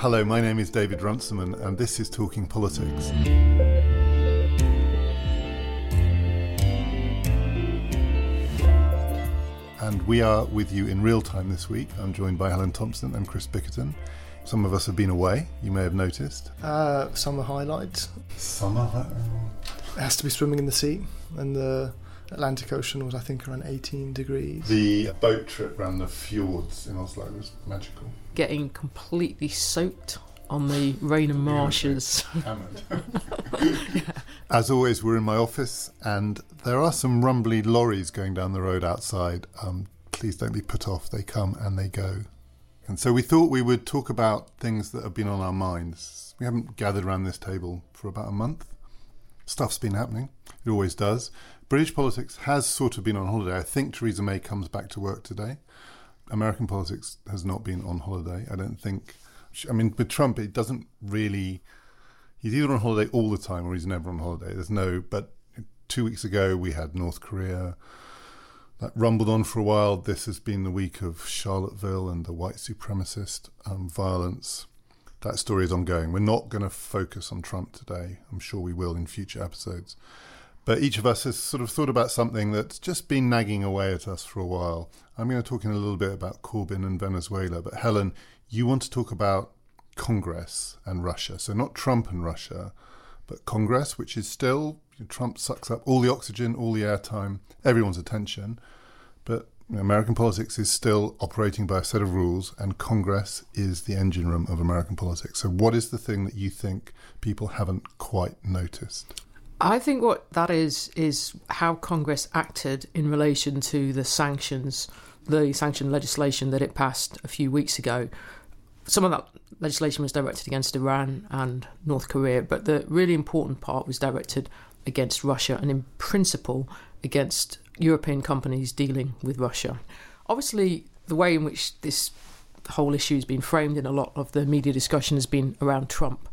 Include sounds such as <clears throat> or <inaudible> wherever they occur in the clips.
Hello, my name is David Runciman, and this is Talking Politics. And we are with you in real time this week. I'm joined by Helen Thompson and Chris Bickerton. Some of us have been away, you may have noticed. Uh, summer highlights. Summer? It has to be swimming in the sea, and the Atlantic Ocean was, I think, around 18 degrees. The boat trip around the fjords in Oslo was magical. Getting completely soaked on the rain and marshes. <laughs> <laughs> As always, we're in my office, and there are some rumbly lorries going down the road outside. Um, please don't be put off, they come and they go. And so we thought we would talk about things that have been on our minds. We haven't gathered around this table for about a month. Stuff's been happening, it always does. British politics has sort of been on holiday. I think Theresa May comes back to work today. American politics has not been on holiday. I don't think. I mean, with Trump, it doesn't really. He's either on holiday all the time or he's never on holiday. There's no. But two weeks ago, we had North Korea. That rumbled on for a while. This has been the week of Charlottesville and the white supremacist um, violence. That story is ongoing. We're not going to focus on Trump today. I'm sure we will in future episodes. But each of us has sort of thought about something that's just been nagging away at us for a while. I'm going to talk in a little bit about Corbyn and Venezuela, but Helen, you want to talk about Congress and Russia. So not Trump and Russia, but Congress, which is still Trump sucks up all the oxygen, all the airtime, everyone's attention. But American politics is still operating by a set of rules, and Congress is the engine room of American politics. So, what is the thing that you think people haven't quite noticed? I think what that is is how Congress acted in relation to the sanctions, the sanction legislation that it passed a few weeks ago. Some of that legislation was directed against Iran and North Korea, but the really important part was directed against Russia and, in principle, against European companies dealing with Russia. Obviously, the way in which this whole issue has been framed in a lot of the media discussion has been around Trump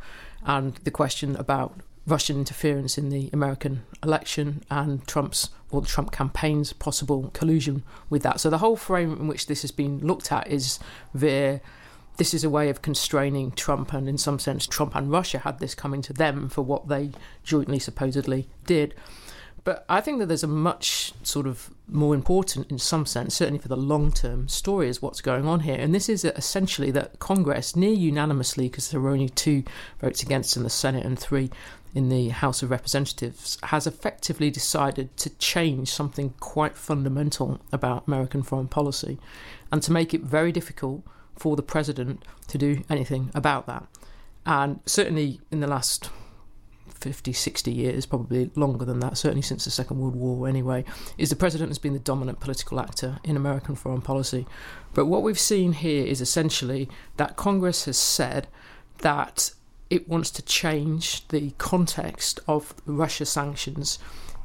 and the question about Russian interference in the American election and Trump's or the Trump campaign's possible collusion with that. So the whole frame in which this has been looked at is via this is a way of constraining Trump, and in some sense, Trump and Russia had this coming to them for what they jointly supposedly did. But I think that there's a much sort of more important, in some sense, certainly for the long term story, is what's going on here. And this is essentially that Congress, near unanimously, because there were only two votes against in the Senate and three in the House of Representatives, has effectively decided to change something quite fundamental about American foreign policy and to make it very difficult for the president to do anything about that. And certainly in the last 50, 60 years, probably longer than that, certainly since the Second World War anyway, is the president has been the dominant political actor in American foreign policy. But what we've seen here is essentially that Congress has said that it wants to change the context of Russia sanctions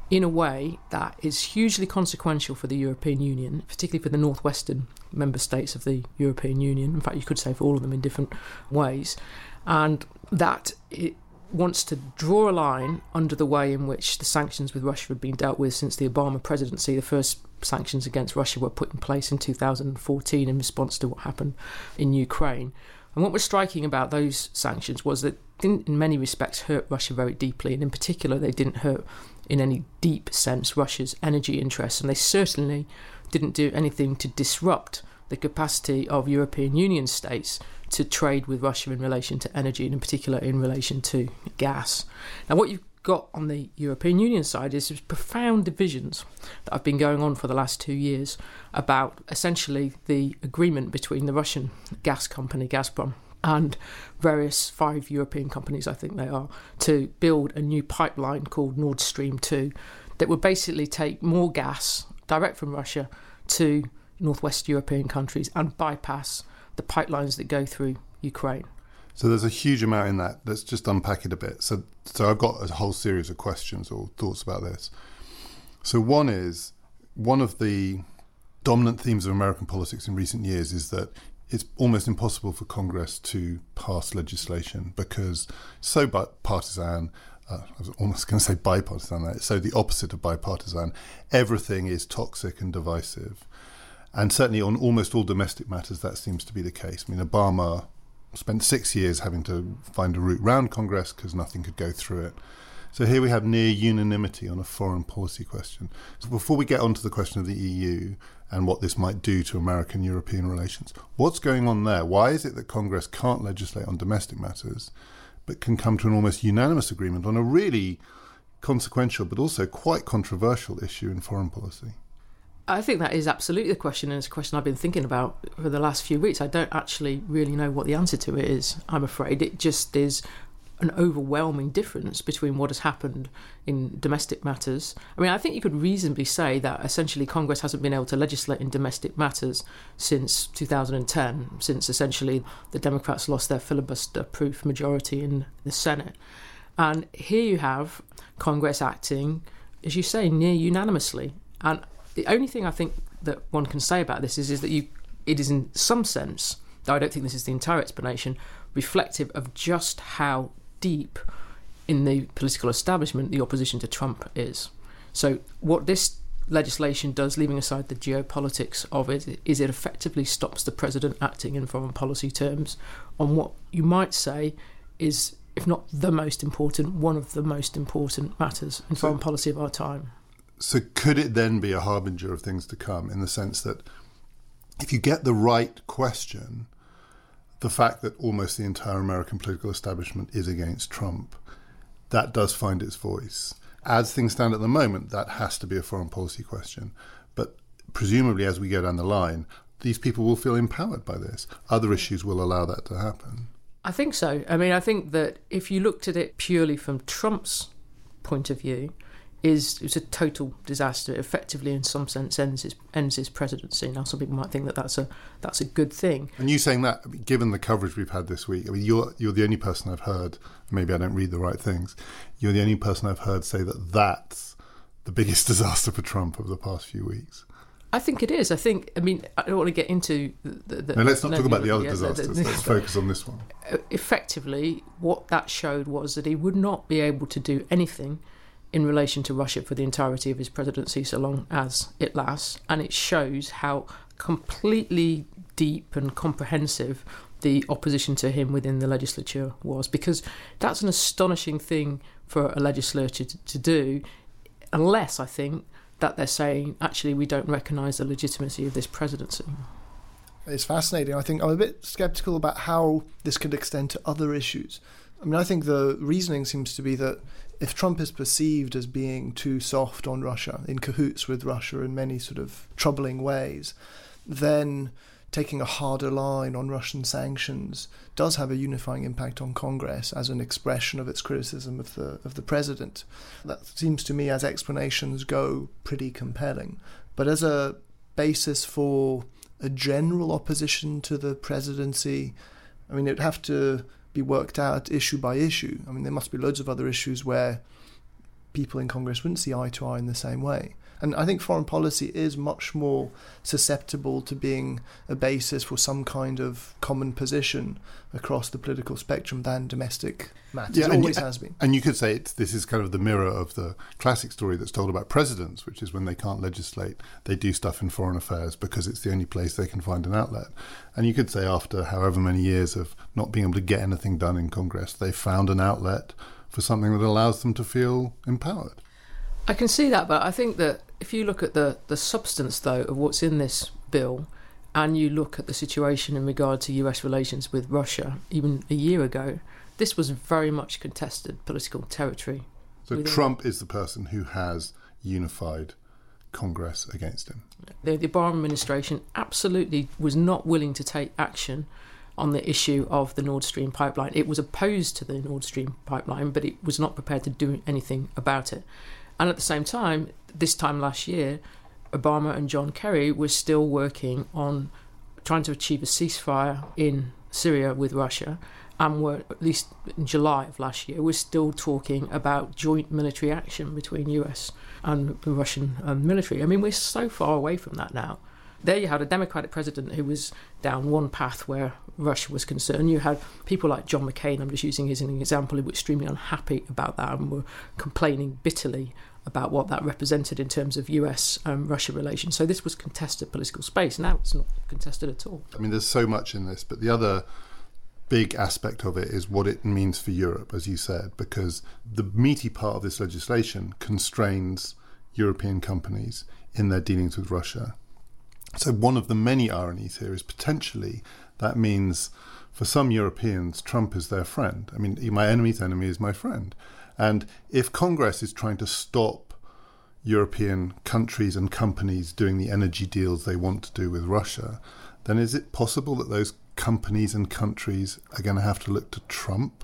in a way that is hugely consequential for the European Union, particularly for the northwestern member states of the European Union. In fact, you could say for all of them in different ways. And that it wants to draw a line under the way in which the sanctions with Russia have been dealt with since the Obama presidency. The first sanctions against Russia were put in place in 2014 in response to what happened in Ukraine. And what was striking about those sanctions was that didn't in many respects hurt Russia very deeply, and in particular they didn't hurt in any deep sense Russia's energy interests, and they certainly didn't do anything to disrupt the capacity of European Union states to trade with Russia in relation to energy, and in particular in relation to gas. Now, what you've got on the European Union side is profound divisions that have been going on for the last two years about essentially the agreement between the Russian gas company Gazprom and various five European companies, I think they are, to build a new pipeline called Nord Stream 2 that would basically take more gas direct from Russia to northwest European countries and bypass the pipelines that go through Ukraine. So there's a huge amount in that. Let's just unpack it a bit. So, so I've got a whole series of questions or thoughts about this. So one is one of the dominant themes of American politics in recent years is that it's almost impossible for Congress to pass legislation because so partisan. Uh, I was almost going to say bipartisan. It's so the opposite of bipartisan. Everything is toxic and divisive. And certainly on almost all domestic matters, that seems to be the case. I mean, Obama spent six years having to find a route round Congress because nothing could go through it. So here we have near unanimity on a foreign policy question. So before we get on to the question of the EU and what this might do to American European relations, what's going on there? Why is it that Congress can't legislate on domestic matters but can come to an almost unanimous agreement on a really consequential but also quite controversial issue in foreign policy? I think that is absolutely the question, and it's a question I've been thinking about for the last few weeks. I don't actually really know what the answer to it is, I'm afraid. It just is an overwhelming difference between what has happened in domestic matters. I mean, I think you could reasonably say that essentially Congress hasn't been able to legislate in domestic matters since 2010, since essentially the Democrats lost their filibuster proof majority in the Senate. And here you have Congress acting, as you say, near unanimously. And the only thing I think that one can say about this is, is that you, it is in some sense, though I don't think this is the entire explanation, reflective of just how deep in the political establishment the opposition to Trump is. So, what this legislation does, leaving aside the geopolitics of it, is it effectively stops the president acting in foreign policy terms on what you might say is, if not the most important, one of the most important matters in foreign policy of our time. So, could it then be a harbinger of things to come in the sense that if you get the right question, the fact that almost the entire American political establishment is against Trump, that does find its voice. As things stand at the moment, that has to be a foreign policy question. But presumably, as we go down the line, these people will feel empowered by this. Other issues will allow that to happen. I think so. I mean, I think that if you looked at it purely from Trump's point of view, is it's a total disaster. It effectively, in some sense, ends his ends his presidency. Now, some people might think that that's a that's a good thing. And you saying that, I mean, given the coverage we've had this week, I mean, you're you're the only person I've heard. Maybe I don't read the right things. You're the only person I've heard say that that's the biggest <laughs> disaster for Trump over the past few weeks. I think it is. I think. I mean, I don't want to get into the. the no, let's not talk about the other disasters. The, the, let's focus on this one. Uh, effectively, what that showed was that he would not be able to do anything in relation to Russia for the entirety of his presidency, so long as it lasts. And it shows how completely deep and comprehensive the opposition to him within the legislature was, because that's an astonishing thing for a legislature to, to do, unless I think that they're saying, actually, we don't recognise the legitimacy of this presidency. It's fascinating. I think I'm a bit sceptical about how this could extend to other issues. I mean, I think the reasoning seems to be that if Trump is perceived as being too soft on Russia, in cahoots with Russia in many sort of troubling ways, then taking a harder line on Russian sanctions does have a unifying impact on Congress as an expression of its criticism of the of the president. That seems to me, as explanations go, pretty compelling. But as a basis for a general opposition to the presidency, I mean, it'd have to be worked out issue by issue. I mean, there must be loads of other issues where people in Congress wouldn't see eye to eye in the same way. And I think foreign policy is much more susceptible to being a basis for some kind of common position across the political spectrum than domestic matters. Yeah, it always you, has been. And you could say this is kind of the mirror of the classic story that's told about presidents, which is when they can't legislate, they do stuff in foreign affairs because it's the only place they can find an outlet. And you could say after however many years of not being able to get anything done in Congress, they found an outlet for something that allows them to feel empowered. I can see that, but I think that if you look at the, the substance, though, of what's in this bill, and you look at the situation in regard to US relations with Russia, even a year ago, this was very much contested political territory. So Trump is the person who has unified Congress against him. The, the Obama administration absolutely was not willing to take action on the issue of the Nord Stream pipeline. It was opposed to the Nord Stream pipeline, but it was not prepared to do anything about it. And at the same time, this time last year, Obama and John Kerry were still working on trying to achieve a ceasefire in Syria with Russia, and were at least in July of last year, we're still talking about joint military action between US and the Russian um, military. I mean, we're so far away from that now. There you had a Democratic president who was down one path where Russia was concerned. You had people like John McCain, I'm just using his as an example, who were extremely unhappy about that and were complaining bitterly about what that represented in terms of US um, Russia relations. So this was contested political space. Now it's not contested at all. I mean, there's so much in this, but the other big aspect of it is what it means for Europe, as you said, because the meaty part of this legislation constrains European companies in their dealings with Russia. So, one of the many ironies here is potentially that means for some Europeans, Trump is their friend. I mean, my enemy's enemy is my friend. And if Congress is trying to stop European countries and companies doing the energy deals they want to do with Russia, then is it possible that those companies and countries are going to have to look to Trump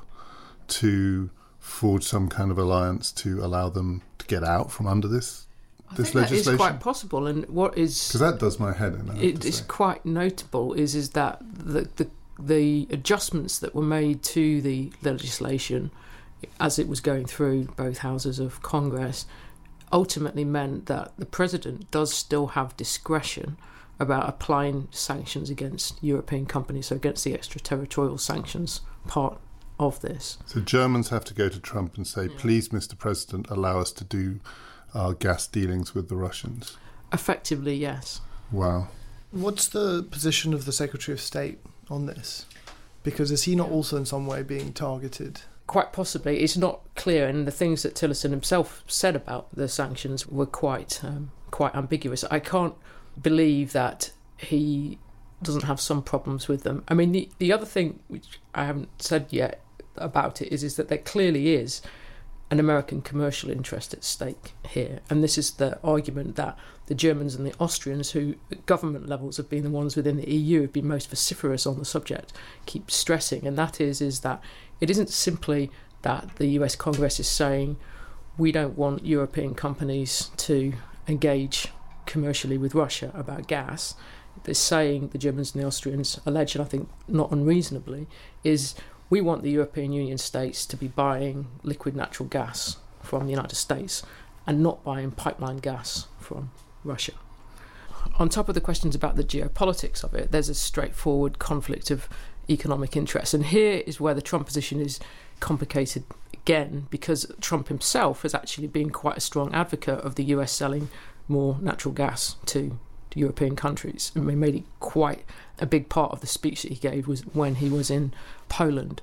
to forge some kind of alliance to allow them to get out from under this I this think that legislation? is quite possible. And what is Because that does my head in. It is quite notable is is that the, the the adjustments that were made to the legislation as it was going through both houses of Congress ultimately meant that the president does still have discretion about applying sanctions against European companies, so against the extraterritorial sanctions part of this. So Germans have to go to Trump and say, "Please, Mr. President, allow us to do our gas dealings with the Russians." Effectively, yes. Wow. What's the position of the Secretary of State on this? Because is he not also in some way being targeted? Quite possibly, it's not clear, and the things that Tillerson himself said about the sanctions were quite um, quite ambiguous. I can't believe that he doesn't have some problems with them. I mean, the the other thing which I haven't said yet about it is is that there clearly is an American commercial interest at stake here, and this is the argument that the Germans and the Austrians, who at government levels have been the ones within the EU, have been most vociferous on the subject, keep stressing, and that is is that it isn't simply that the US Congress is saying we don't want European companies to engage commercially with Russia about gas. They're saying the Germans and the Austrians allege, and I think not unreasonably, is we want the European Union states to be buying liquid natural gas from the United States and not buying pipeline gas from Russia. On top of the questions about the geopolitics of it, there's a straightforward conflict of economic interests. And here is where the Trump position is complicated again, because Trump himself has actually been quite a strong advocate of the US selling more natural gas to, European countries. I mean, made it quite a big part of the speech that he gave was when he was in Poland.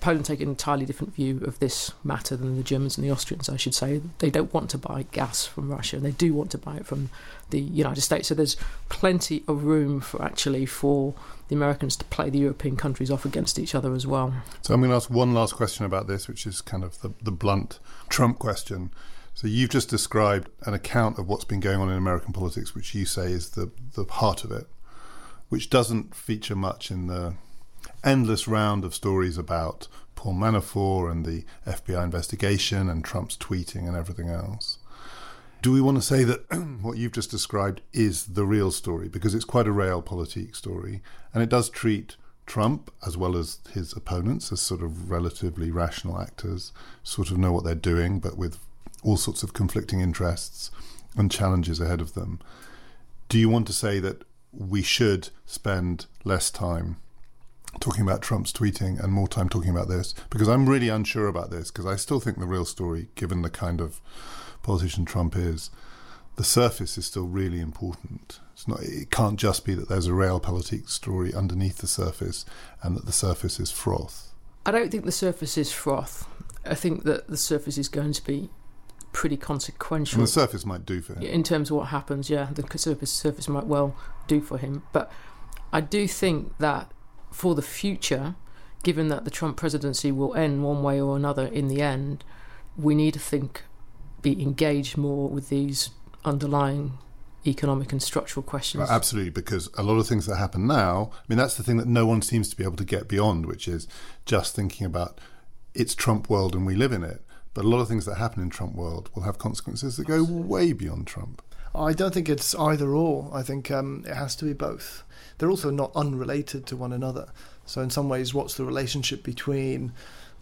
Poland take an entirely different view of this matter than the Germans and the Austrians, I should say. They don't want to buy gas from Russia. They do want to buy it from the United States. So there's plenty of room for actually for the Americans to play the European countries off against each other as well. So I'm going to ask one last question about this, which is kind of the, the blunt Trump question. So you've just described an account of what's been going on in American politics, which you say is the, the heart of it, which doesn't feature much in the endless round of stories about Paul Manafort and the FBI investigation and Trump's tweeting and everything else. Do we want to say that <clears throat> what you've just described is the real story? Because it's quite a real realpolitik story, and it does treat Trump, as well as his opponents, as sort of relatively rational actors, sort of know what they're doing, but with all sorts of conflicting interests and challenges ahead of them. Do you want to say that we should spend less time talking about Trump's tweeting and more time talking about this? Because I'm really unsure about this, because I still think the real story, given the kind of politician Trump is, the surface is still really important. It's not. It can't just be that there's a real realpolitik story underneath the surface, and that the surface is froth. I don't think the surface is froth. I think that the surface is going to be pretty consequential. And the surface might do for him. in terms of what happens, yeah, the surface surface might well do for him. But I do think that for the future, given that the Trump presidency will end one way or another in the end, we need to think, be engaged more with these underlying economic and structural questions. Well, absolutely, because a lot of things that happen now, I mean, that's the thing that no one seems to be able to get beyond, which is just thinking about it's Trump world and we live in it. But a lot of things that happen in Trump world will have consequences that go way beyond Trump. I don't think it's either or. I think um, it has to be both. They're also not unrelated to one another. So, in some ways, what's the relationship between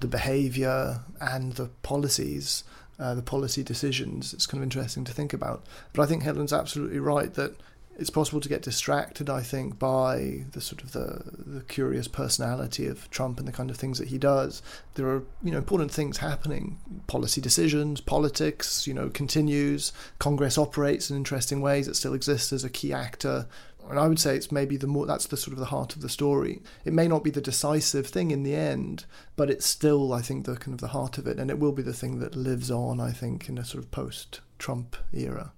the behaviour and the policies, uh, the policy decisions? It's kind of interesting to think about. But I think Helen's absolutely right that it's possible to get distracted, I think, by the sort of the, the curious personality of Trump and the kind of things that he does. There are, you know, important things happening. Policy decisions, politics, you know, continues. Congress operates in interesting ways. It still exists as a key actor. And I would say it's maybe the more that's the sort of the heart of the story. It may not be the decisive thing in the end, but it's still, I think, the kind of the heart of it, and it will be the thing that lives on. I think in a sort of post-Trump era.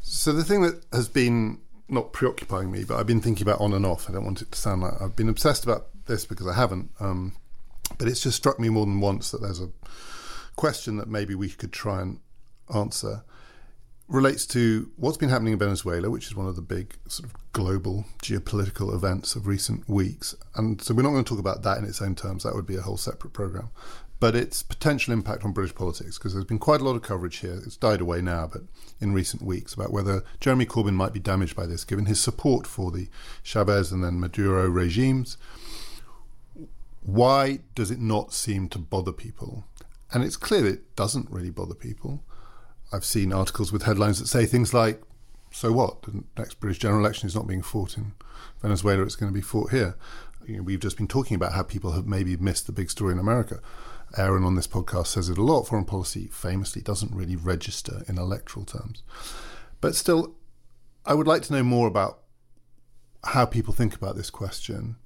So the thing that has been not preoccupying me, but I've been thinking about on and off. I don't want it to sound like I've been obsessed about this because I haven't. Um, but it's just struck me more than once that there's a question that maybe we could try and answer relates to what's been happening in Venezuela, which is one of the big sort of global geopolitical events of recent weeks. And so we're not going to talk about that in its own terms. That would be a whole separate program. But its potential impact on British politics, because there's been quite a lot of coverage here. It's died away now, but in recent weeks about whether Jeremy Corbyn might be damaged by this, given his support for the Chavez and then Maduro regimes. Why does it not seem to bother people? And it's clear that it doesn't really bother people. I've seen articles with headlines that say things like, "So what? The next British general election is not being fought in Venezuela; it's going to be fought here." You know, we've just been talking about how people have maybe missed the big story in America. Aaron on this podcast says it a lot. Foreign policy famously doesn't really register in electoral terms, but still, I would like to know more about how people think about this question.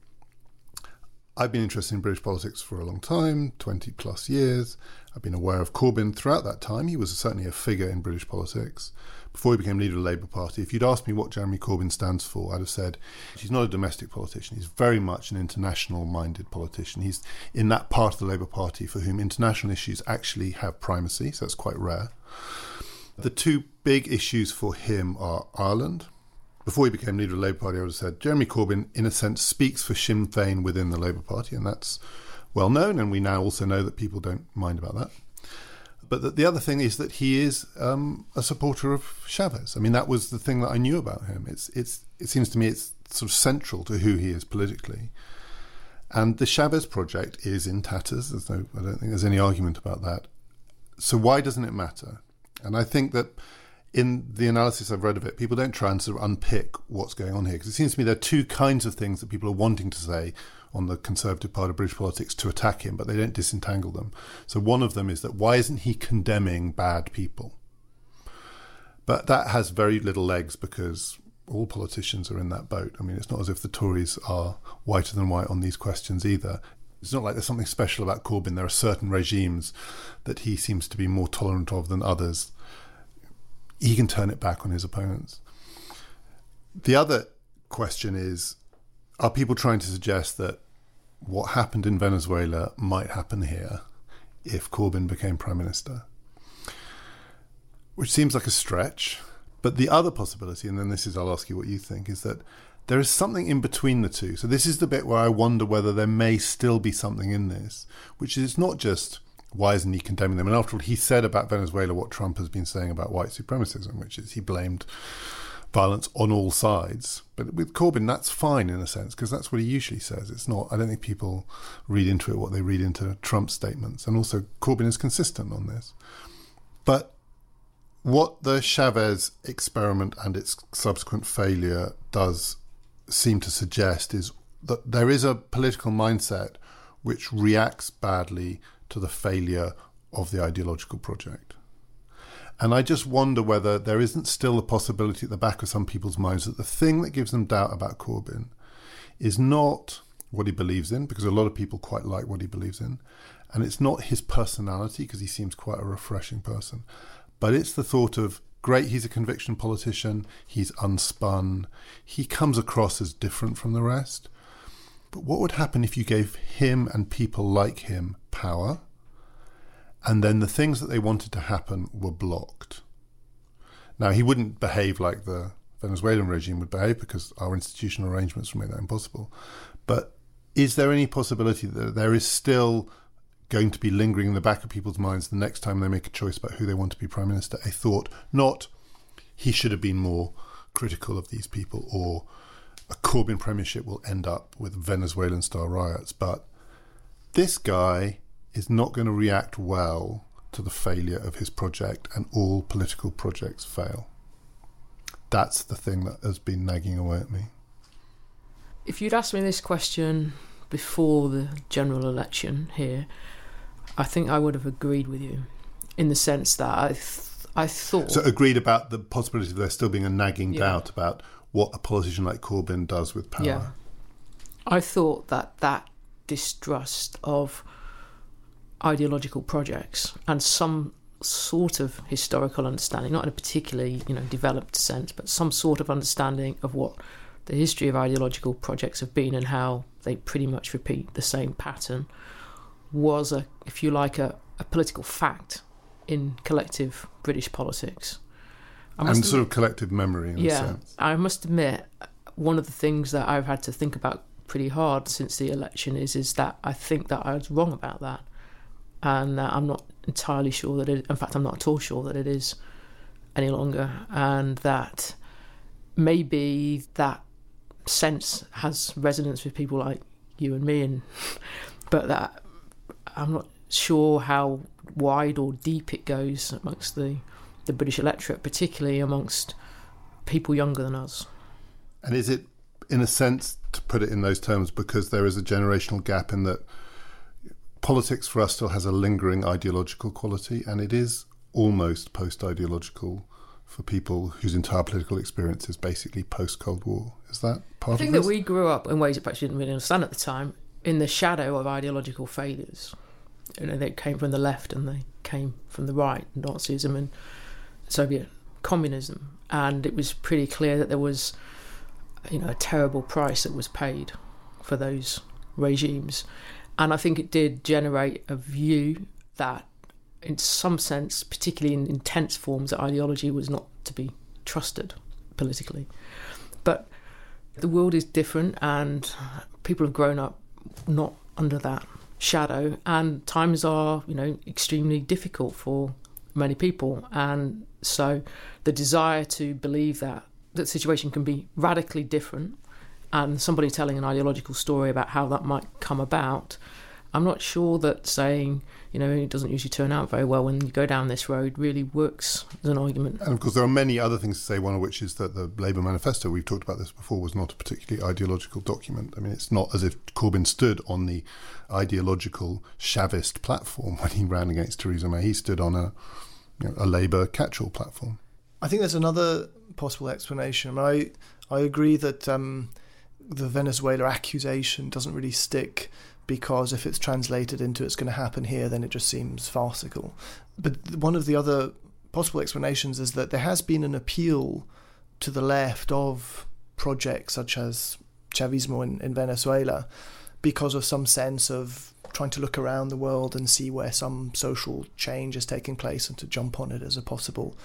I've been interested in British politics for a long time, 20 plus years. I've been aware of Corbyn throughout that time. He was certainly a figure in British politics. Before he became leader of the Labour Party, if you'd asked me what Jeremy Corbyn stands for, I'd have said he's not a domestic politician. He's very much an international minded politician. He's in that part of the Labour Party for whom international issues actually have primacy, so that's quite rare. The two big issues for him are Ireland. Before he became leader of the Labour Party, I would have said Jeremy Corbyn, in a sense, speaks for Sinn Féin within the Labour Party, and that's well known, and we now also know that people don't mind about that. But the, the other thing is that he is um, a supporter of Chavez. I mean, that was the thing that I knew about him. It's it's it seems to me it's sort of central to who he is politically. And the Chavez project is in tatters. There's no, I don't think there's any argument about that. So why doesn't it matter? And I think that in the analysis I've read of it, people don't try and sort of unpick what's going on here because it seems to me there are two kinds of things that people are wanting to say on the Conservative part of British politics to attack him, but they don't disentangle them. So one of them is that why isn't he condemning bad people? But that has very little legs because all politicians are in that boat. I mean, it's not as if the Tories are whiter than white on these questions either. It's not like there's something special about Corbyn. There are certain regimes that he seems to be more tolerant of than others. He can turn it back on his opponents. The other question is are people trying to suggest that what happened in Venezuela might happen here if Corbyn became prime minister? Which seems like a stretch. But the other possibility, and then this is, I'll ask you what you think, is that there is something in between the two. So this is the bit where I wonder whether there may still be something in this, which is not just why isn't he condemning them? And after all, he said about Venezuela what Trump has been saying about white supremacism, which is he blamed violence on all sides. But with Corbyn, that's fine in a sense because that's what he usually says. It's not. I don't think people read into it what they read into Trump's statements, and also Corbyn is consistent on this. But what the Chavez experiment and its subsequent failure does seem to suggest is that there is a political mindset which reacts badly to the failure of the ideological project. And I just wonder whether there isn't still a possibility at the back of some people's minds that the thing that gives them doubt about Corbyn is not what he believes in, because a lot of people quite like what he believes in, and it's not his personality, because he seems quite a refreshing person, but it's the thought of great, he's a conviction politician, he's unspun, he comes across as different from the rest. But what would happen if you gave him and people like him power? And then the things that they wanted to happen were blocked. Now, he wouldn't behave like the Venezuelan regime would behave because our institutional arrangements would make that impossible. But is there any possibility that there is still going to be lingering in the back of people's minds the next time they make a choice about who they want to be prime minister a thought, not he should have been more critical of these people or a Corbyn premiership will end up with Venezuelan style riots, but this guy is not going to react well to the failure of his project, and all political projects fail. That's the thing that has been nagging away at me. If you'd asked me this question before the general election here, I think I would have agreed with you in the sense that I, th- I thought. So, agreed about the possibility of there still being a nagging Yeah. doubt about what a politician like Corbyn does with power. Yeah. I thought that that distrust of ideological projects and some sort of historical understanding, not in a particularly you know developed sense, but some sort of understanding of what the history of ideological projects have been and how they pretty much repeat the same pattern, was a, if you like, a, a political fact in collective British politics. And sort of collective memory, in yeah, a sense. I must admit, one of the things that I've had to think about pretty hard since the election is is that I think that I was wrong about that, and uh, I'm not entirely sure that it. In fact, I'm not at all sure that it is any longer, and that maybe that sense has resonance with people like you and me, and but that I'm not sure how wide or deep it goes amongst the the British electorate, particularly amongst people younger than us. And is it, in a sense, to put it in those terms, because there is a generational gap in that politics for us still has a lingering ideological quality, and it is almost post ideological for people whose entire political experience is basically post Cold War. Is that part I think that we grew up in ways that perhaps we didn't really understand at the time, in the shadow of ideological failures. You know, they came from the left and they came from the right, Nazism and Soviet communism, and it was pretty clear that there was, you know, a terrible price that was paid for those regimes, and I think it did generate a view that, in some sense, particularly in intense forms, that ideology was not to be trusted politically, but the world is different, and people have grown up not under that shadow, and times are, you know, extremely difficult for many people, and so the desire to believe that that situation can be radically different, and somebody telling an ideological story about how that might come about. I'm not sure that saying, you know, it doesn't usually turn out very well when you go down this road really works as an argument. And of course, there are many other things to say, one of which is that the Labour manifesto, we've talked about this before, was not a particularly ideological document. I mean, it's not as if Corbyn stood on the ideological Chavist platform when he ran against Theresa May. He stood on a, you know, a Labour catch all platform. I think there's another possible explanation. I mean, I, I agree that um, the Venezuela accusation doesn't really stick because if it's translated into it's going to happen here, then it just seems farcical. But one of the other possible explanations is that there has been an appeal to the left of projects such as Chavismo in, in Venezuela because of some sense of trying to look around the world and see where some social change is taking place and to jump on it as a possible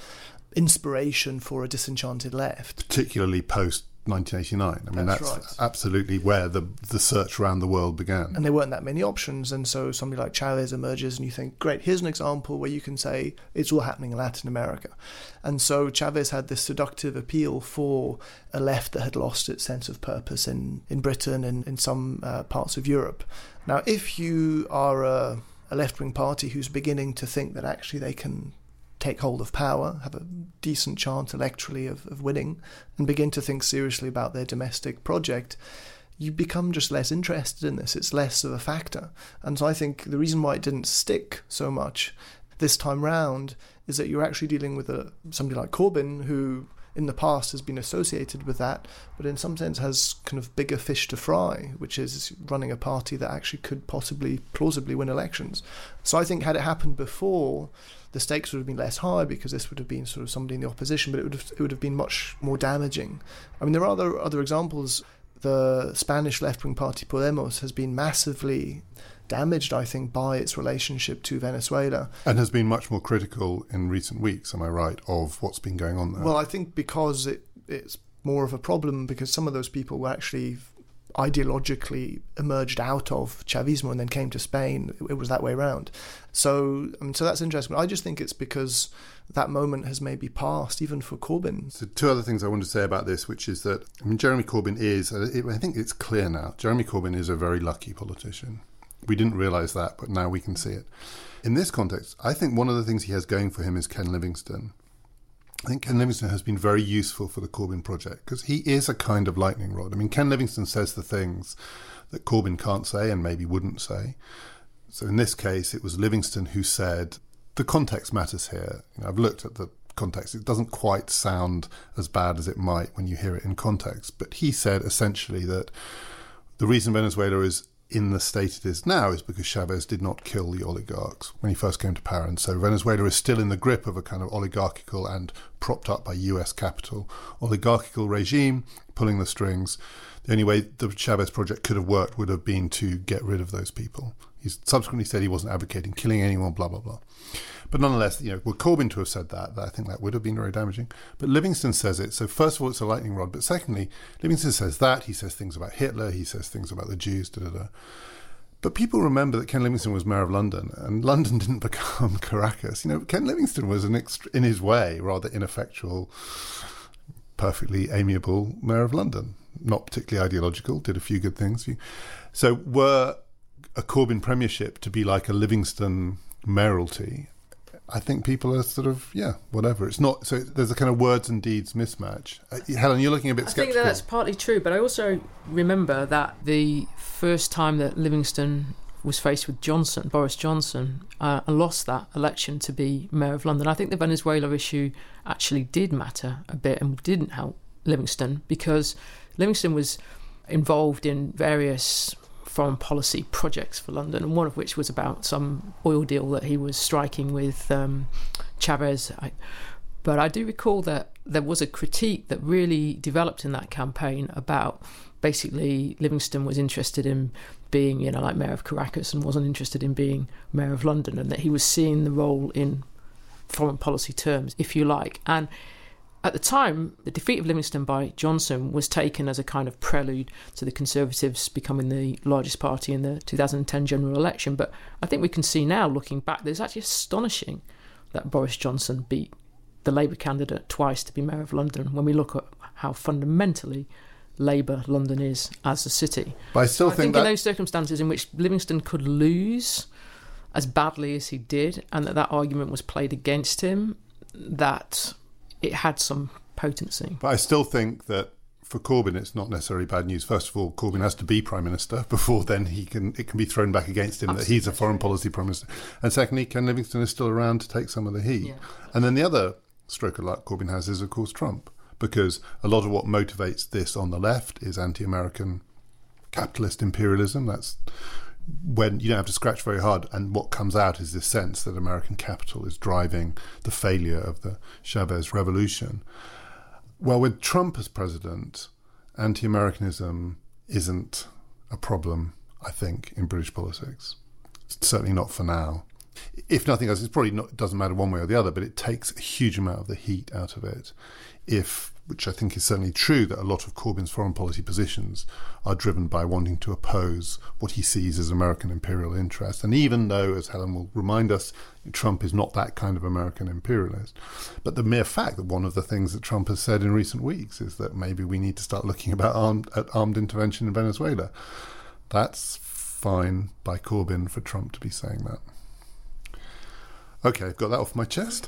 inspiration for a disenchanted left. Particularly post 1989. I mean, That's that's, right. absolutely where the the search around the world began. and there weren't that many options and so somebody like chavez emerges and you think great here's an example where you can say it's all happening in latin america and so chavez had this seductive appeal for a left that had lost its sense of purpose in, in britain and in some uh, parts of europe now if you are a, a left-wing party who's beginning to think that actually they can take hold of power, have a decent chance electorally of, of winning, and begin to think seriously about their domestic project, you become just less interested in this. It's less of a factor. And so I think the reason why it didn't stick so much this time round is that you're actually dealing with a somebody like Corbyn who in the past has been associated with that, but in some sense has kind of bigger fish to fry, which is running a party that actually could possibly plausibly win elections. So I think had it happened before, the stakes would have been less high because this would have been sort of somebody in the opposition, but it would have it would have been much more damaging. I mean, there are other other examples. The Spanish left wing party Podemos has been massively damaged, I think, by its relationship to Venezuela. and has been much more critical in recent weeks, am I right, of what's been going on there? Well, I think because it it's more of a problem because some of those people were actually ideologically emerged out of Chavismo and then came to Spain. It was that way around. So, I mean, so that's interesting. I just think it's because that moment has maybe passed, even for Corbyn. So two other things I want to say about this, which is that I mean, Jeremy Corbyn is. Uh, I think it's clear now. Jeremy Corbyn is a very lucky politician. We didn't realise that, but now we can see it. In this context, I think one of the things he has going for him is Ken Livingstone. I think Ken Livingstone has been very useful for the Corbyn project because he is a kind of lightning rod. I mean, Ken Livingstone says the things that Corbyn can't say and maybe wouldn't say. So in this case, it was Livingstone who said the context matters here. You know, I've looked at the context. It doesn't quite sound as bad as it might when you hear it in context. But he said essentially that the reason Venezuela is in the state it is now is because Chavez did not kill the oligarchs when he first came to power. And so Venezuela is still in the grip of a kind of oligarchical and propped up by US capital oligarchical regime pulling the strings. The only way the Chavez project could have worked would have been to get rid of those people. He subsequently said he wasn't advocating killing anyone, blah, blah, blah. But nonetheless, you know, were Corbyn to have said that, I think that would have been very damaging. But Livingstone says it. So first of all, it's a lightning rod. But secondly, Livingstone says that. He says things about Hitler. He says things about the Jews, da, da, da. But people remember that Ken Livingstone was mayor of London, and <laughs> London didn't become <laughs> Caracas. You know, Ken Livingstone was an ext- in his way rather ineffectual, perfectly amiable mayor of London. Not particularly ideological, did a few good things. So were a Corbyn premiership to be like a Livingstone mayoralty, I think people are sort of yeah, whatever. It's not so. There's a kind of words and deeds mismatch. Uh, Helen, you're looking a bit skeptical. I skeptical. think that that's partly true, but I also remember that the first time that Livingstone was faced with Johnson, Boris Johnson, uh, and lost that election to be mayor of London. I think the Venezuela issue actually did matter a bit and didn't help Livingstone because Livingstone was involved in various foreign policy projects for London, and one of which was about some oil deal that he was striking with um, Chavez. I, but I do recall that there was a critique that really developed in that campaign about basically Livingstone was interested in being, you know, like mayor of Caracas and wasn't interested in being mayor of London, and that he was seeing the role in foreign policy terms, if you like. And at the time, the defeat of Livingstone by Johnson was taken as a kind of prelude to the Conservatives becoming the largest party in the 2010 general election. But I think we can see now, looking back, that it's actually astonishing that Boris Johnson beat the Labour candidate twice to be Mayor of London when we look at how fundamentally Labour London is as a city. But I still I think, think that in those circumstances in which Livingstone could lose as badly as he did, and that that argument was played against him, that it had some potency. But I still think that for Corbyn, it's not necessarily bad news. First of all, Corbyn has to be prime minister <laughs> before then he can it can be thrown back against him that he's a foreign policy prime minister. And secondly, Ken Livingstone is still around to take some of the heat. Yeah. And then the other stroke of luck Corbyn has is, of course, Trump, because a lot of what motivates this on the left is anti-American capitalist imperialism. That's when you don't have to scratch very hard, and what comes out is this sense that American capital is driving the failure of the Chavez revolution. Well, with Trump as president, anti Americanism isn't a problem, I think, in British politics. Certainly not for now. If nothing else, it probably not, doesn't matter one way or the other, but it takes a huge amount of the heat out of it. If, which I think is certainly true, that a lot of Corbyn's foreign policy positions are driven by wanting to oppose what he sees as American imperial interest. And even though, as Helen will remind us, Trump is not that kind of American imperialist, but the mere fact that one of the things that Trump has said in recent weeks is that maybe we need to start looking about armed, at armed intervention in Venezuela. That's fine by Corbyn for Trump to be saying that. Okay, I've got that off my chest.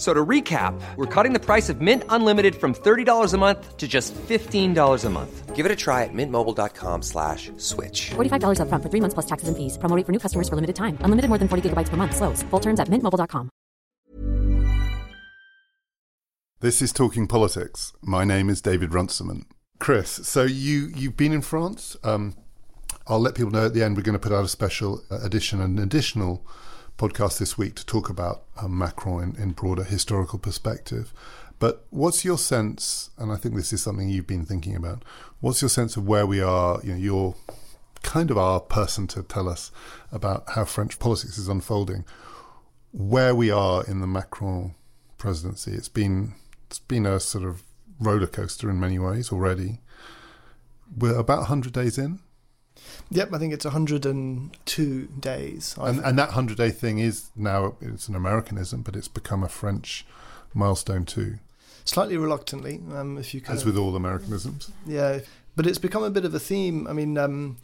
F- So to recap, we're cutting the price of Mint Unlimited from $30 a month to just $15 a month. Give it a try at mintmobile.com slash switch. $45 upfront for three months plus taxes and fees. Promo for new customers for limited time. Unlimited more than 40 gigabytes per month. Slows. Full terms at mintmobile.com. This is Talking Politics. My name is David Runciman. Chris, so you, you've been in France. Um, I'll let people know at the end we're going to put out a special uh, edition, an additional podcast this week to talk about um, Macron in, in broader historical perspective. But what's your sense, and I think this is something you've been thinking about, what's your sense of where we are? You know, you're kind of our person to tell us about how French politics is unfolding. Where we are in the Macron presidency, it's been it's been a sort of roller coaster in many ways already. We're about 100 days in, Yep, I think it's 102 days. And, and that 100 day thing is now it's an Americanism, but it's become a French milestone too, Slightly reluctantly, um, if you can. as with all Americanisms. Yeah, but it's become a bit of a theme. I mean, um,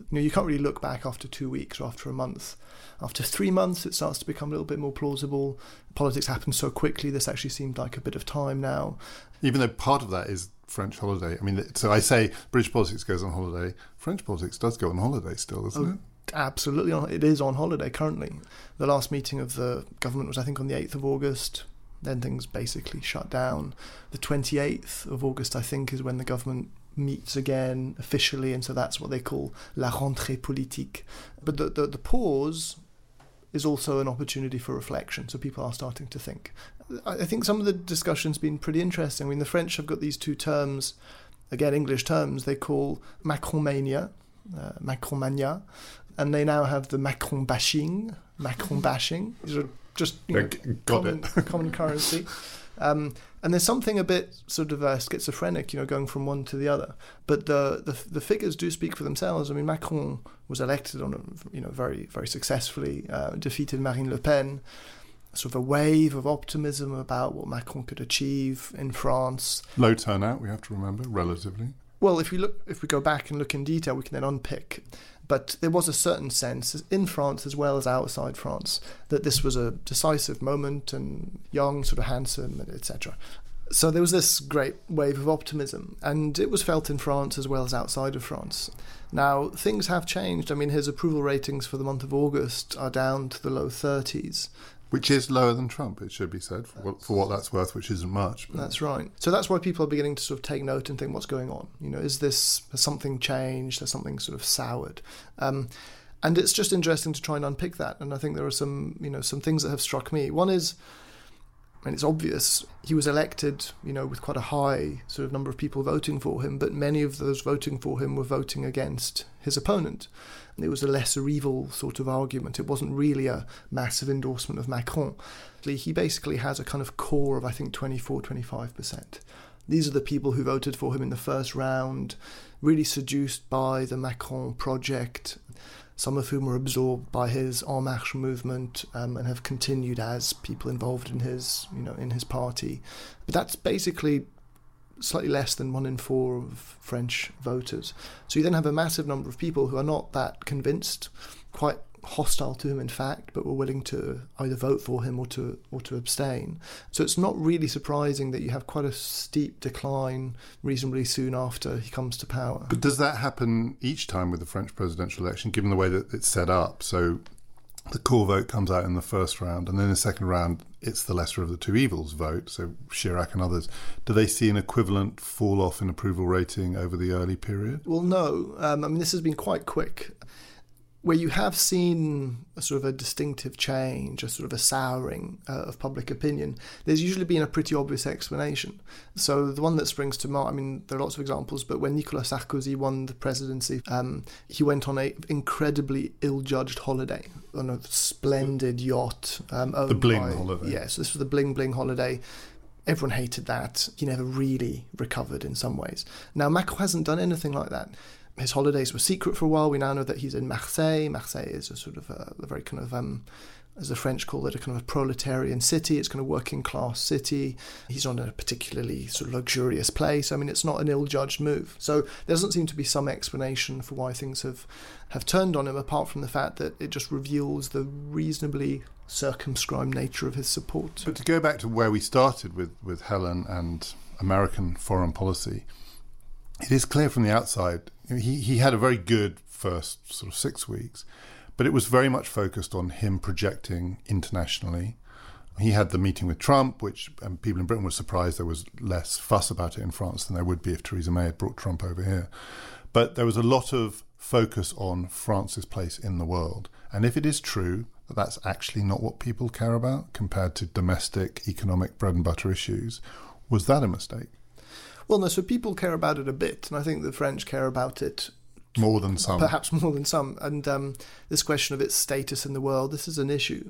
You know, you can't really look back after two weeks or after a month. After three months, it starts to become a little bit more plausible. Politics happen so quickly. This actually seemed like a bit of time now. Even though part of that is French holiday. I mean, so I say British politics goes on holiday. French politics does go on holiday still, doesn't Oh, it? Absolutely, on- it is on holiday currently. The last meeting of the government was, I think, on the 8th of August. Then things basically shut down. The 28th of August, I think, is when the government meets again officially, and so that's what they call la rentrée politique. But the, the, the pause is also an opportunity for reflection, so people are starting to think. I think some of the discussion's been pretty interesting. I mean, the French have got these two terms, again, English terms, they call Macronmania, uh, Macronmania, and they now have the Macron bashing, Macron bashing. These are just you know, got common, it. common currency. <laughs> Um, and there's something a bit sort of uh, schizophrenic, you know, going from one to the other. But the, the the figures do speak for themselves. I mean, Macron was elected on a you know very very successfully, uh, defeated Marine Le Pen. Sort of a wave of optimism about what Macron could achieve in France. Low turnout, we have to remember, relatively. Well, if we look, if we go back and look in detail, we can then unpick. But there was a certain sense in France as well as outside France that this was a decisive moment and young, sort of handsome, etc. So there was this great wave of optimism, and it was felt in France as well as outside of France. Now things have changed. I mean, his approval ratings for the month of August are down to the low 30s. Which is lower than Trump, it should be said, for what, for what that's worth, which isn't much. But That's right. So that's why people are beginning to sort of take note and think, what's going on? You know, is this has something changed? Has something sort of soured? Um, and it's just interesting to try and unpick that. And I think there are some, you know, some things that have struck me. One is, I mean, it's obvious he was elected, you know, with quite a high sort of number of people voting for him, but many of those voting for him were voting against his opponent. It was a lesser evil sort of argument. It wasn't really a massive endorsement of Macron. He basically has a kind of core of, I think, 24, 25%. These are the people who voted for him in the first round, really seduced by the Macron project, some of whom were absorbed by his En Marche movement um, and have continued as people involved in his, you know, in his party. But that's basically slightly less than one in four of French voters. So you then have a massive number of people who are not that convinced, quite hostile to him in fact, but were willing to either vote for him or to or to abstain. So it's not really surprising that you have quite a steep decline reasonably soon after he comes to power. But does that happen each time with the French presidential election, given the way that it's set up? So the core vote comes out in the first round, and then in the second round, it's the lesser of the two evils vote, so Chirac and others. Do they see an equivalent fall off in approval rating over the early period? Well, no. Um, I mean, this has been quite quick. Where you have seen a sort of a distinctive change, a sort of a souring uh, of public opinion, there's usually been a pretty obvious explanation. So the one that springs to mind, I mean, there are lots of examples, but when Nicolas Sarkozy won the presidency, um, he went on a incredibly ill-judged holiday on a splendid yacht. Um, owned bling by- holiday. Yes, this was the bling bling holiday. Everyone hated that. He never really recovered in some ways. Now, Macron hasn't done anything like that. His holidays were secret for a while. We now know that he's in Marseille. Marseille is a sort of a, a very kind of, um, as the French call it, a kind of a proletarian city. It's kind of working class city. He's on a particularly sort of luxurious place. I mean, it's not an ill-judged move. So there doesn't seem to be some explanation for why things have have turned on him, apart from the fact that it just reveals the reasonably circumscribed nature of his support. But to go back to where we started with, with Helen and American foreign policy, it is clear from the outside he, he had a very good first sort of six weeks, but it was very much focused on him projecting internationally. He had the meeting with Trump, which people in Britain were surprised there was less fuss about it in France than there would be if Theresa May had brought Trump over here. But there was a lot of focus on France's place in the world. And if it is true that that's actually not what people care about compared to domestic economic bread and butter issues, was that a mistake? Well, no, so people care about it a bit, and I think the French care about it More than some. perhaps more than some. And um, this question of its status in the world, this is an issue.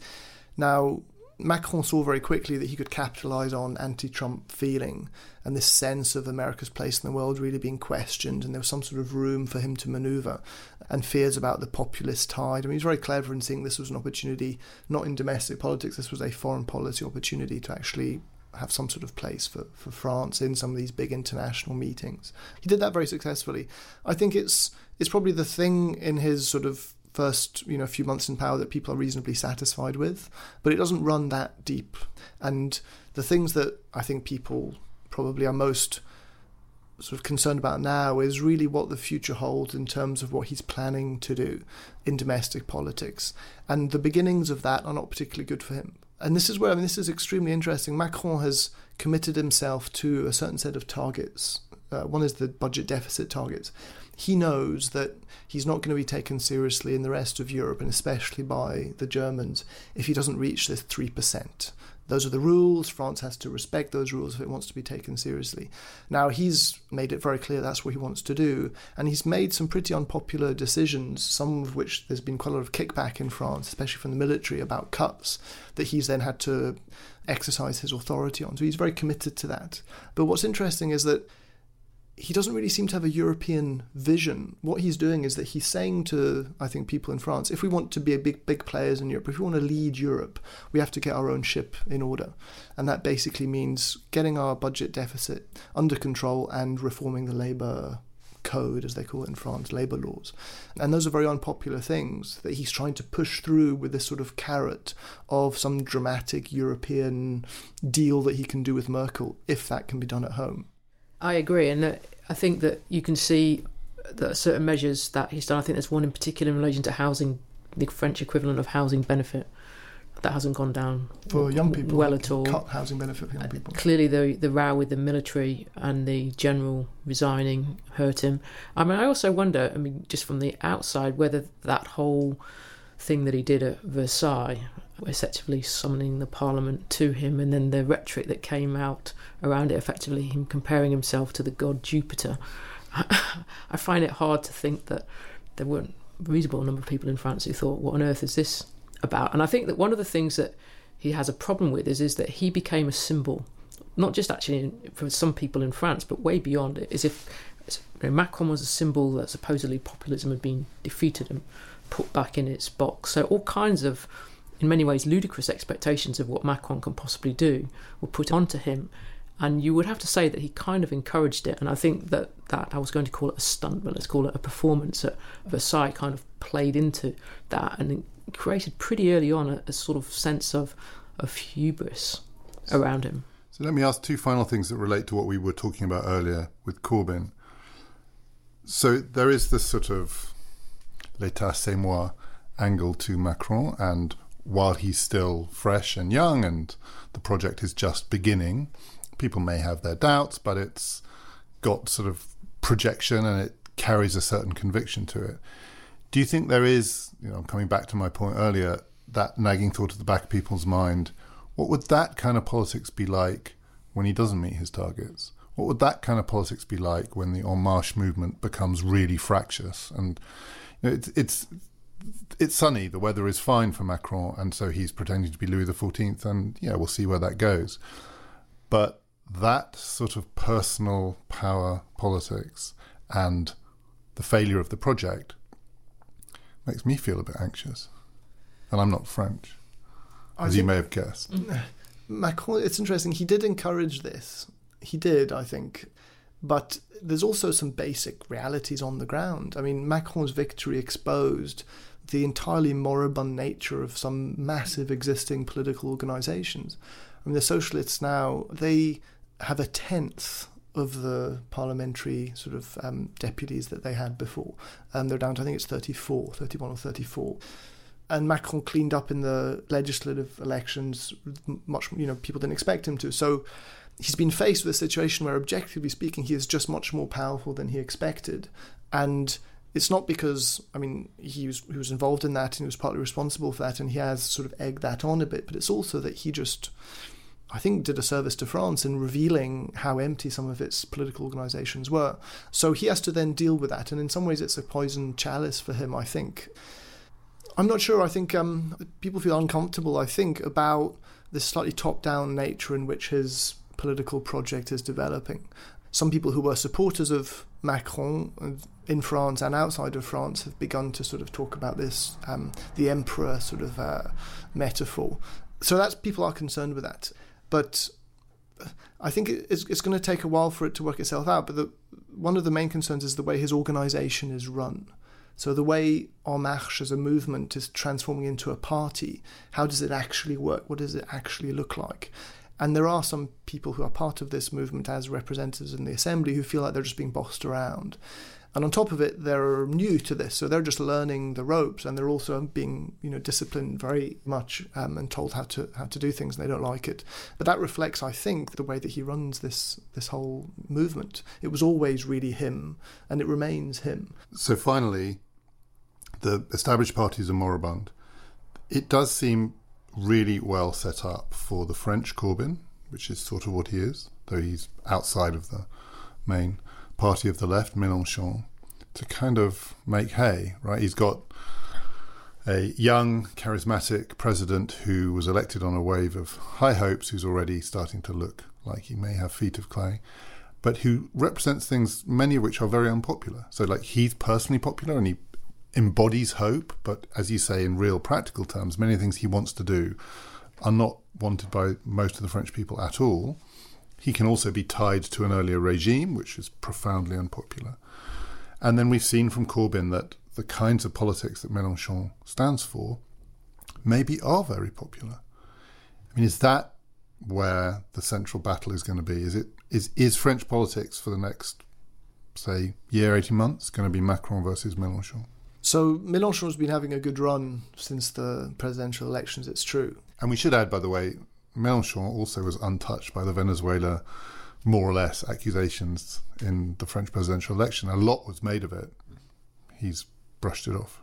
Now, Macron saw very quickly that he could capitalize on anti Trump feeling and this sense of America's place in the world really being questioned, and there was some sort of room for him to maneuver, and fears about the populist tide. I mean, he was very clever in seeing this was an opportunity, not in domestic politics, this was a foreign policy opportunity to actually have some sort of place for, for France in some of these big international meetings. He did that very successfully. I think it's it's probably the thing in his sort of first you know few months in power that people are reasonably satisfied with, but it doesn't run that deep. And the things that I think people probably are most sort of concerned about now is really what the future holds in terms of what he's planning to do in domestic politics. And the beginnings of that are not particularly good for him. And this is where I mean this is extremely interesting. Macron has committed himself to a certain set of targets. Uh, one is the budget deficit targets. He knows that he's not going to be taken seriously in the rest of Europe, and especially by the Germans, if he doesn't reach this 3%. Those are the rules. France has to respect those rules if it wants to be taken seriously. Now, he's made it very clear that's what he wants to do, and he's made some pretty unpopular decisions, some of which there's been quite a lot of kickback in France, especially from the military, about cuts that he's then had to exercise his authority on. So he's very committed to that. But what's interesting is that he doesn't really seem to have a European vision. What he's doing is that he's saying to, I think, people in France, if we want to be a big, big players in Europe, if we want to lead Europe, we have to get our own ship in order. And that basically means getting our budget deficit under control and reforming the labour code, as they call it in France, labour laws. And those are very unpopular things that he's trying to push through with this sort of carrot of some dramatic European deal that he can do with Merkel, if that can be done at home. I agree, and I think that you can see that certain measures that he's done. I think there's one in particular in relation to housing, the French equivalent of housing benefit, that hasn't gone down for young people well at all. Cut housing benefit for young people. Uh, clearly, the the row with the military and the general resigning hurt him. I mean, I also wonder. I mean, just from the outside, whether that whole thing that he did at Versailles effectively summoning the parliament to him, and then the rhetoric that came out around it, effectively him comparing himself to the god Jupiter. <laughs> I find it hard to think that there weren't a reasonable number of people in France who thought, "What on earth is this about?" And I think that one of the things that he has a problem with is is that he became a symbol, not just actually for some people in France, but way beyond it. Is if you know, Macron was a symbol that supposedly populism had been defeated and put back in its box. So all kinds of in many ways ludicrous expectations of what Macron can possibly do were put onto him. And you would have to say that he kind of encouraged it. And I think that, that I was going to call it a stunt, but let's call it a performance at Versailles kind of played into that and created pretty early on a, a sort of sense of, of hubris around him. So let me ask two final things that relate to what we were talking about earlier with Corbyn. So there is this sort of l'état c'est moi angle to Macron, and while he's still fresh and young and the project is just beginning, people may have their doubts, but it's got sort of projection and it carries a certain conviction to it. Do you think there is, you know, coming back to my point earlier, that nagging thought at the back of people's mind? What would that kind of politics be like when he doesn't meet his targets? What would that kind of politics be like when the En Marche movement becomes really fractious? And you know, it's, it's it's sunny, the weather is fine for Macron, and so he's pretending to be Louis XIV, and yeah, we'll see where that goes. But that sort of personal power politics and the failure of the project makes me feel a bit anxious. And I'm not French, as you may have guessed. <laughs> Macron, it's interesting, he did encourage this. He did, I think. But there's also some basic realities on the ground. I mean, Macron's victory exposed the entirely moribund nature of some massive existing political organisations. I mean, the socialists now, they have a tenth of the parliamentary sort of um, deputies that they had before. Um, they're down to, I think it's 34, 31 or 34. And Macron cleaned up in the legislative elections much, you know, people didn't expect him to. So he's been faced with a situation where, objectively speaking, he is just much more powerful than he expected. And it's not because I mean he was he was involved in that and he was partly responsible for that and he has sort of egged that on a bit, but it's also that he just I think did a service to France in revealing how empty some of its political organisations were. So he has to then deal with that, and in some ways it's a poison chalice for him. I think. I'm not sure. I think um, people feel uncomfortable. I think about this slightly top-down nature in which his political project is developing. Some people who were supporters of Macron in France and outside of France have begun to sort of talk about this, um, the emperor sort of uh, metaphor. So that's people are concerned with that. But I think it's, it's going to take a while for it to work itself out. But the, one of the main concerns is the way his organization is run. So the way En Marche as a movement is transforming into a party, how does it actually work? What does it actually look like? And there are some people who are part of this movement as representatives in the assembly who feel like they're just being bossed around. And on top of it, they're new to this, so they're just learning the ropes, and they're also being, you know, disciplined very much um, and told how to how to do things, and they don't like it. But that reflects, I think, the way that he runs this this whole movement. It was always really him, and it remains him. So finally, the established parties are moribund. It does seem really well set up for the French Corbyn, which is sort of what he is, though he's outside of the main party of the left, Mélenchon, to kind of make hay, right? He's got a young, charismatic president who was elected on a wave of high hopes, who's already starting to look like he may have feet of clay, but who represents things, many of which are very unpopular. So, like, he's personally popular and he embodies hope, but as you say, in real practical terms, many things he wants to do are not wanted by most of the French people at all. He can also be tied to an earlier regime, which is profoundly unpopular. And then we've seen from Corbyn that the kinds of politics that Mélenchon stands for maybe are very popular. I mean, is that where the central battle is going to be? Is it is is French politics for the next, say, year, eighteen months going to be Macron versus Mélenchon? So Mélenchon has been having a good run since the presidential elections. It's true, and we should add, by the way, Mélenchon also was untouched by the Venezuela, more or less, accusations in the French presidential election. A lot was made of it. He's brushed it off.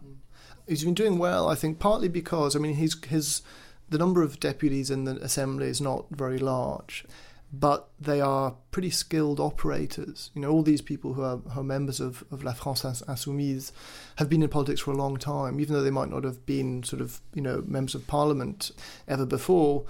He's been doing well, I think, partly because I mean he's his the number of deputies in the assembly is not very large, but they are pretty skilled operators. You know, all these people who are, who are members of, of La France Insoumise have been in politics for a long time, even though they might not have been sort of, you know, members of parliament ever before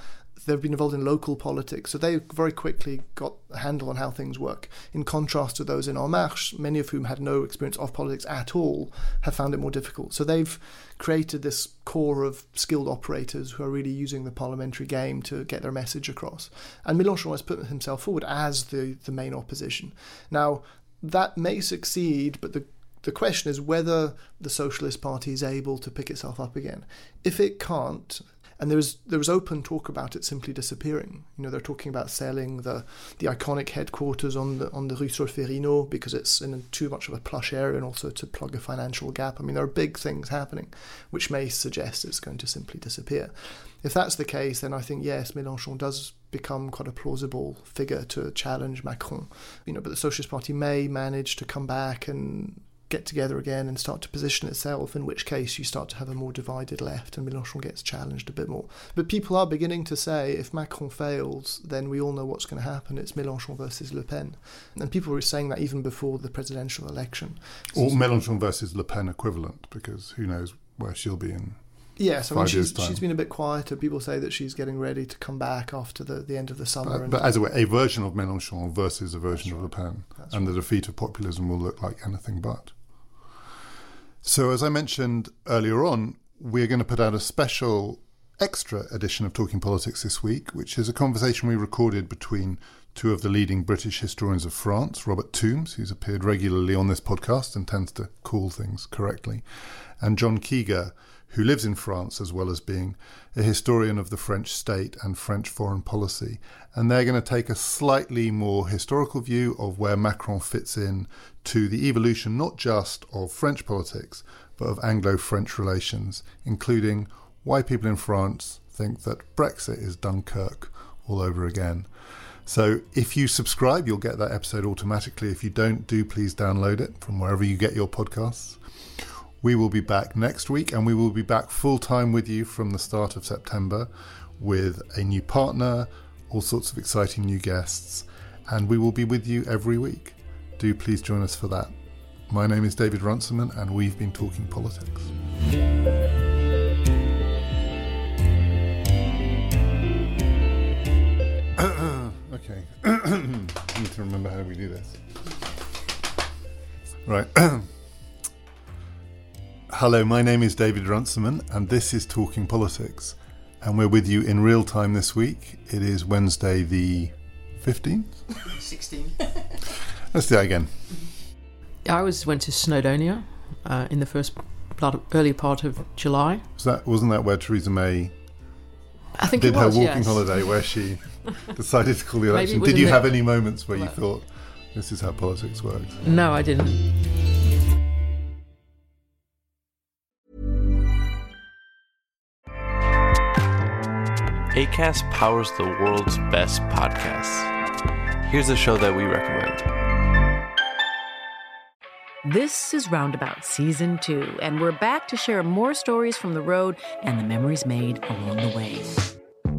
they've been involved in local politics, so they very quickly got a handle on how things work. In contrast to those in En Marche, many of whom had no experience of politics at all, have found it more difficult. So they've created this core of skilled operators who are really using the parliamentary game to get their message across. And Mélenchon has put himself forward as the, the main opposition. Now, that may succeed, but the the question is whether the Socialist Party is able to pick itself up again. If it can't, and there was there was open talk about it simply disappearing. You know, they're talking about selling the the iconic headquarters on the on the Rue Solferino because it's in too much of a plush area and also to plug a financial gap. I mean, there are big things happening, which may suggest it's going to simply disappear. If that's the case, then I think yes, Mélenchon does become quite a plausible figure to challenge Macron. You know, but the Socialist Party may manage to come back and get together again and start to position itself, in which case you start to have a more divided left and Mélenchon gets challenged a bit more. But people are beginning to say if Macron fails, then we all know what's going to happen. It's Mélenchon versus Le Pen. And people were saying that even before the presidential election. Or Mélenchon versus Le Pen equivalent, because who knows where she'll be in Yes, I mean, she's, she's been a bit quieter. People say that she's getting ready to come back after the, the end of the summer. But, but as a way, a version of Mélenchon versus a version of Le Pen. That's and right. the defeat of populism will look like anything but. So, as I mentioned earlier on, we're going to put out a special extra edition of Talking Politics this week, which is a conversation we recorded between two of the leading British historians of France, Robert Tombs, who's appeared regularly on this podcast and tends to call things correctly, and John Keiger, who lives in France as well as being a historian of the French state and French foreign policy. And they're going to take a slightly more historical view of where Macron fits in to the evolution not just of French politics, but of Anglo French relations, including why people in France think that Brexit is Dunkirk all over again. So if you subscribe, you'll get that episode automatically. If you don't, do please download it from wherever you get your podcasts. We will be back next week and we will be back full time with you from the start of September with a new partner, all sorts of exciting new guests, and we will be with you every week. Do please join us for that. My name is David Runciman and we've been talking politics. <clears throat> okay. <clears throat> I need to remember how we do this. Right. <clears throat> Hello, my name is David Runciman, and this is Talking Politics. And we're with you in real time this week. It is Wednesday, the 15th? <laughs> 16. <laughs> Let's do that again. I was went to Snowdonia uh, in the first part, early part of July. Was that wasn't that where Theresa May I think did it was, her walking yes. holiday, where she <laughs> decided to call the election? Did you have any moments where you thought this is how politics works? No, I didn't. ACAST powers the world's best podcasts. Here's a show that we recommend. This is Roundabout Season 2, and we're back to share more stories from the road and the memories made along the way.